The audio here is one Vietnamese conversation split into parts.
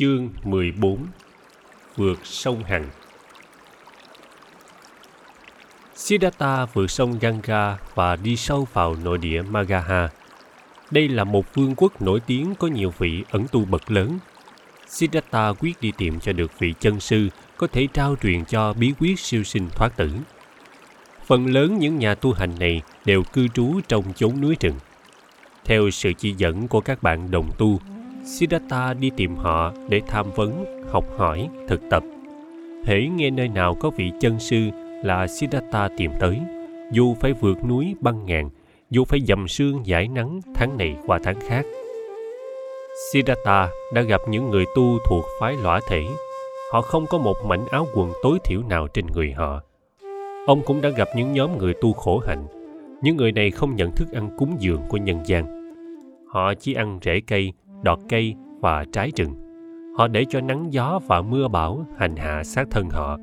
Chương 14 Vượt sông Hằng Siddhartha vượt sông Ganga và đi sâu vào nội địa Magaha. Đây là một vương quốc nổi tiếng có nhiều vị ẩn tu bậc lớn. Siddhartha quyết đi tìm cho được vị chân sư có thể trao truyền cho bí quyết siêu sinh thoát tử. Phần lớn những nhà tu hành này đều cư trú trong chốn núi rừng. Theo sự chỉ dẫn của các bạn đồng tu, Siddhartha đi tìm họ để tham vấn, học hỏi, thực tập. Hễ nghe nơi nào có vị chân sư là Siddhartha tìm tới, dù phải vượt núi băng ngàn, dù phải dầm sương giải nắng tháng này qua tháng khác. Siddhartha đã gặp những người tu thuộc phái lõa thể. Họ không có một mảnh áo quần tối thiểu nào trên người họ. Ông cũng đã gặp những nhóm người tu khổ hạnh. Những người này không nhận thức ăn cúng dường của nhân gian. Họ chỉ ăn rễ cây, đọt cây và trái rừng. Họ để cho nắng gió và mưa bão hành hạ sát thân họ.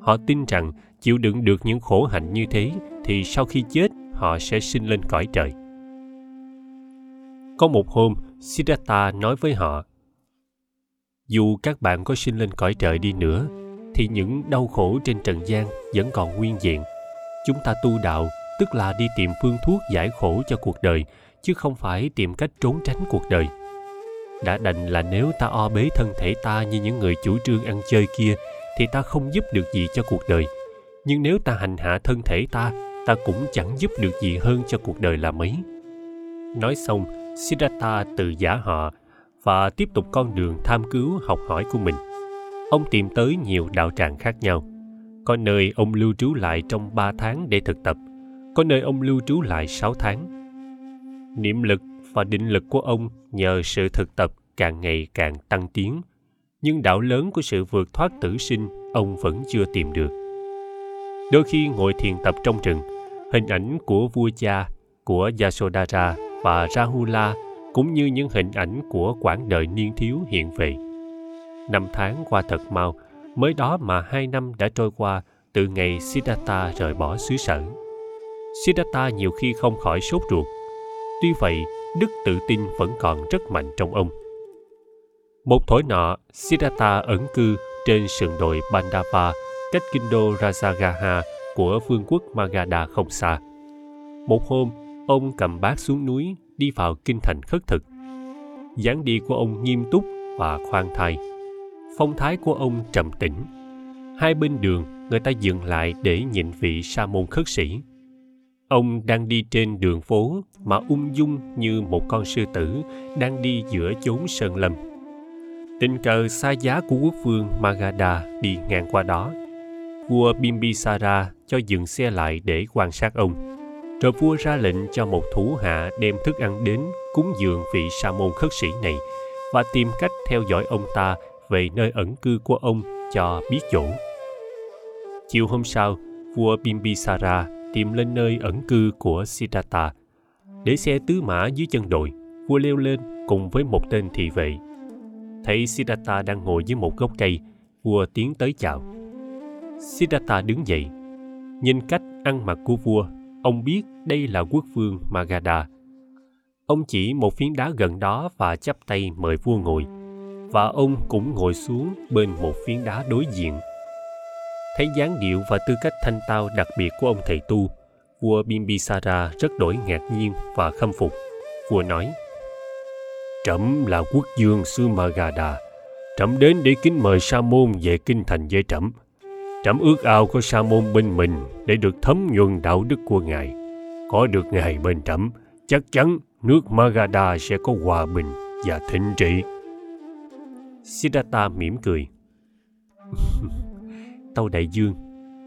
Họ tin rằng chịu đựng được những khổ hạnh như thế thì sau khi chết họ sẽ sinh lên cõi trời. Có một hôm, Siddhartha nói với họ, dù các bạn có sinh lên cõi trời đi nữa, thì những đau khổ trên trần gian vẫn còn nguyên diện. Chúng ta tu đạo, tức là đi tìm phương thuốc giải khổ cho cuộc đời, chứ không phải tìm cách trốn tránh cuộc đời đã đành là nếu ta o bế thân thể ta như những người chủ trương ăn chơi kia, thì ta không giúp được gì cho cuộc đời. Nhưng nếu ta hành hạ thân thể ta ta cũng chẳng giúp được gì hơn cho cuộc đời là mấy. Nói xong, siddhartha từ giả họ và tiếp tục con đường tham cứu học hỏi của mình. Ông tìm tới nhiều đạo tràng khác nhau. Có nơi ông lưu trú lại trong ba tháng để thực tập, có nơi ông lưu trú lại sáu tháng. Niệm lực và định lực của ông nhờ sự thực tập càng ngày càng tăng tiến. Nhưng đạo lớn của sự vượt thoát tử sinh, ông vẫn chưa tìm được. Đôi khi ngồi thiền tập trong rừng, hình ảnh của vua cha, của yasodhara và rahula cũng như những hình ảnh của quãng đời niên thiếu hiện về. Năm tháng qua thật mau, mới đó mà hai năm đã trôi qua từ ngày siddhartha rời bỏ xứ sở. Siddhartha nhiều khi không khỏi sốt ruột. Tuy vậy đức tự tin vẫn còn rất mạnh trong ông. Một thổi nọ, Siddhartha ẩn cư trên sườn đồi Bandava, cách kinh đô Rajagaha của vương quốc Magadha không xa. Một hôm, ông cầm bát xuống núi, đi vào kinh thành khất thực. dáng đi của ông nghiêm túc và khoan thai. Phong thái của ông trầm tĩnh. Hai bên đường, người ta dừng lại để nhìn vị sa môn khất sĩ Ông đang đi trên đường phố mà ung dung như một con sư tử đang đi giữa chốn sơn lâm. Tình cờ xa giá của quốc vương Magadha đi ngang qua đó. Vua Bimbisara cho dừng xe lại để quan sát ông. Rồi vua ra lệnh cho một thủ hạ đem thức ăn đến cúng dường vị sa môn khất sĩ này và tìm cách theo dõi ông ta về nơi ẩn cư của ông cho biết chỗ. Chiều hôm sau, vua Bimbisara tìm lên nơi ẩn cư của Siddhartha. Để xe tứ mã dưới chân đồi, vua leo lên cùng với một tên thị vệ. Thấy Siddhartha đang ngồi dưới một gốc cây, vua tiến tới chào. Siddhartha đứng dậy. Nhìn cách ăn mặc của vua, ông biết đây là quốc vương Magadha. Ông chỉ một phiến đá gần đó và chắp tay mời vua ngồi, và ông cũng ngồi xuống bên một phiến đá đối diện thấy dáng điệu và tư cách thanh tao đặc biệt của ông thầy tu, vua bimbisara rất đổi ngạc nhiên và khâm phục. Vua nói, trẫm là quốc dương xứ magadha. Trẫm đến để kính mời sa môn về kinh thành với trẫm. Trẫm ước ao có sa môn bên mình để được thấm nhuần đạo đức của ngài. Có được ngài bên trẫm, chắc chắn nước magadha sẽ có hòa bình và thịnh trị. Siddhartha mỉm cười tâu đại dương,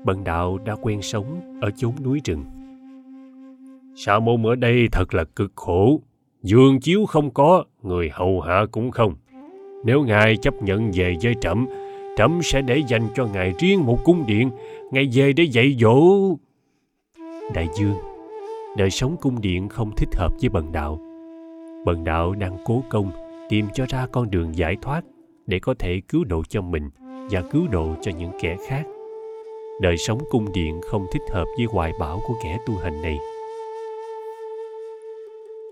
bần đạo đã quen sống ở chốn núi rừng. Sa môn ở đây thật là cực khổ, giường chiếu không có, người hầu hạ cũng không. Nếu ngài chấp nhận về với trẫm trẫm sẽ để dành cho ngài riêng một cung điện, ngài về để dạy dỗ. Đại dương, đời sống cung điện không thích hợp với bần đạo. Bần đạo đang cố công tìm cho ra con đường giải thoát để có thể cứu độ cho mình và cứu độ cho những kẻ khác. Đời sống cung điện không thích hợp với hoài bão của kẻ tu hành này.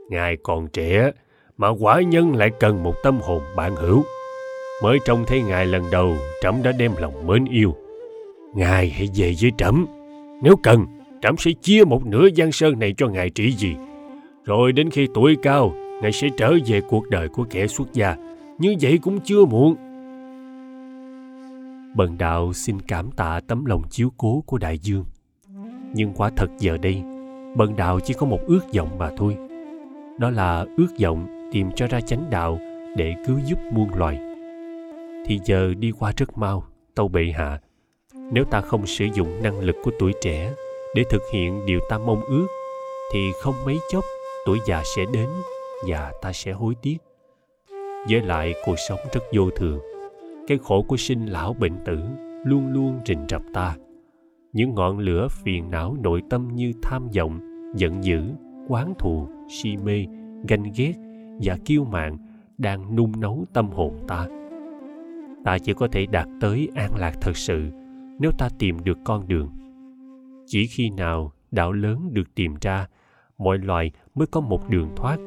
Ngài còn trẻ, mà quả nhân lại cần một tâm hồn bạn hữu. Mới trông thấy ngài lần đầu, trẫm đã đem lòng mến yêu. Ngài hãy về với trẫm. Nếu cần, trẫm sẽ chia một nửa giang sơn này cho ngài trị gì rồi đến khi tuổi cao, ngài sẽ trở về cuộc đời của kẻ xuất gia. Như vậy cũng chưa muộn bần đạo xin cảm tạ tấm lòng chiếu cố của đại dương. Nhưng quả thật giờ đây, bần đạo chỉ có một ước vọng mà thôi. Đó là ước vọng tìm cho ra chánh đạo để cứu giúp muôn loài. Thì giờ đi qua rất mau, tâu bệ hạ. Nếu ta không sử dụng năng lực của tuổi trẻ để thực hiện điều ta mong ước, thì không mấy chốc tuổi già sẽ đến và ta sẽ hối tiếc. Với lại cuộc sống rất vô thường cái khổ của sinh lão bệnh tử luôn luôn rình rập ta. Những ngọn lửa phiền não nội tâm như tham vọng, giận dữ, quán thù, si mê, ganh ghét và kiêu mạn đang nung nấu tâm hồn ta. Ta chỉ có thể đạt tới an lạc thật sự nếu ta tìm được con đường. Chỉ khi nào đạo lớn được tìm ra, mọi loài mới có một đường thoát.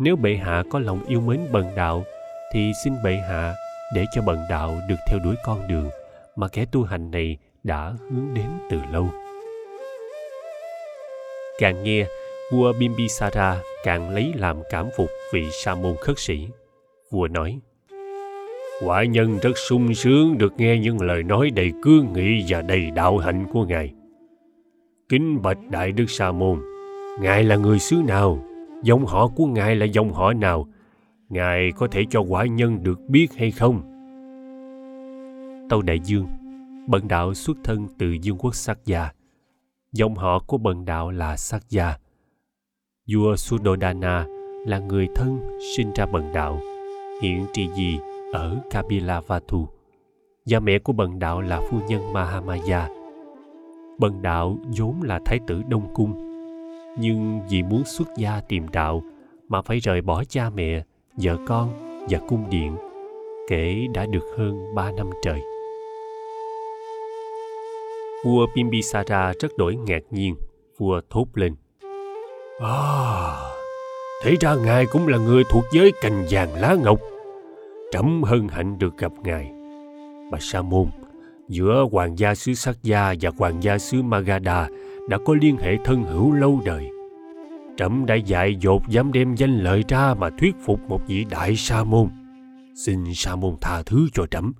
Nếu bệ hạ có lòng yêu mến bần đạo, thì xin bệ hạ để cho bần đạo được theo đuổi con đường mà kẻ tu hành này đã hướng đến từ lâu. Càng nghe, vua bimbisara càng lấy làm cảm phục vị sa môn khất sĩ. Vua nói, quả nhân rất sung sướng được nghe những lời nói đầy cương nghị và đầy đạo hạnh của ngài. Kính bạch đại đức sa môn, ngài là người xứ nào? Dòng họ của ngài là dòng họ nào? Ngài có thể cho quả nhân được biết hay không? Tâu đại dương bần đạo xuất thân từ dương quốc sắc gia. Dòng họ của bần đạo là sắc gia. Vua sudodana là người thân sinh ra bần đạo hiện trị vì ở Kapilavatu và mẹ của bần đạo là phu nhân Mahamaya. Bần đạo vốn là thái tử Đông Cung, nhưng vì muốn xuất gia tìm đạo mà phải rời bỏ cha mẹ, vợ con và cung điện, kể đã được hơn ba năm trời. Vua Bimbisara rất đổi ngạc nhiên, vua thốt lên. À, thế ra ngài cũng là người thuộc giới cành vàng lá ngọc trẫm hân hạnh được gặp ngài bà sa môn giữa hoàng gia xứ sắc gia và hoàng gia xứ magadha đã có liên hệ thân hữu lâu đời trẫm đã dạy dột dám đem danh lợi ra mà thuyết phục một vị đại sa môn. Xin sa môn tha thứ cho trẫm.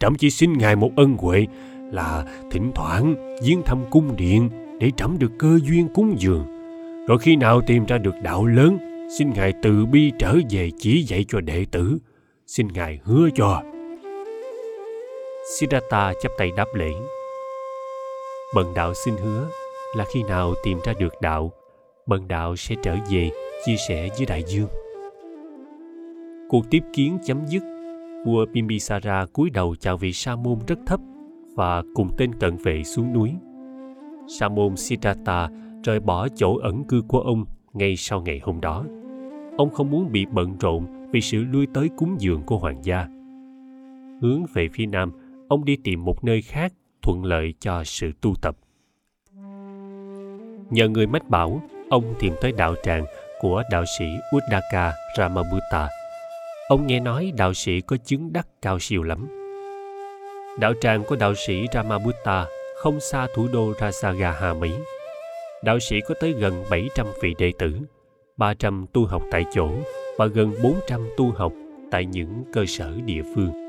Trẫm chỉ xin ngài một ân huệ là thỉnh thoảng viếng thăm cung điện để trẫm được cơ duyên cúng dường. Rồi khi nào tìm ra được đạo lớn, xin ngài từ bi trở về chỉ dạy cho đệ tử. Xin ngài hứa cho. Siddhartha chắp tay đáp lễ. Bần đạo xin hứa là khi nào tìm ra được đạo bần đạo sẽ trở về chia sẻ với đại dương cuộc tiếp kiến chấm dứt vua bimbisara cúi đầu chào vị sa môn rất thấp và cùng tên cận vệ xuống núi sa môn siddhartha rời bỏ chỗ ẩn cư của ông ngay sau ngày hôm đó ông không muốn bị bận rộn vì sự lui tới cúng dường của hoàng gia. Hướng về phía nam, ông đi tìm một nơi khác thuận lợi cho sự tu tập. Nhờ người mách bảo, ông tìm tới đạo tràng của đạo sĩ Uddaka Ramabutta. Ông nghe nói đạo sĩ có chứng đắc cao siêu lắm. Đạo tràng của đạo sĩ Ramabutta không xa thủ đô Rasagaha Mỹ. Đạo sĩ có tới gần 700 vị đệ tử, 300 tu học tại chỗ và gần 400 tu học tại những cơ sở địa phương.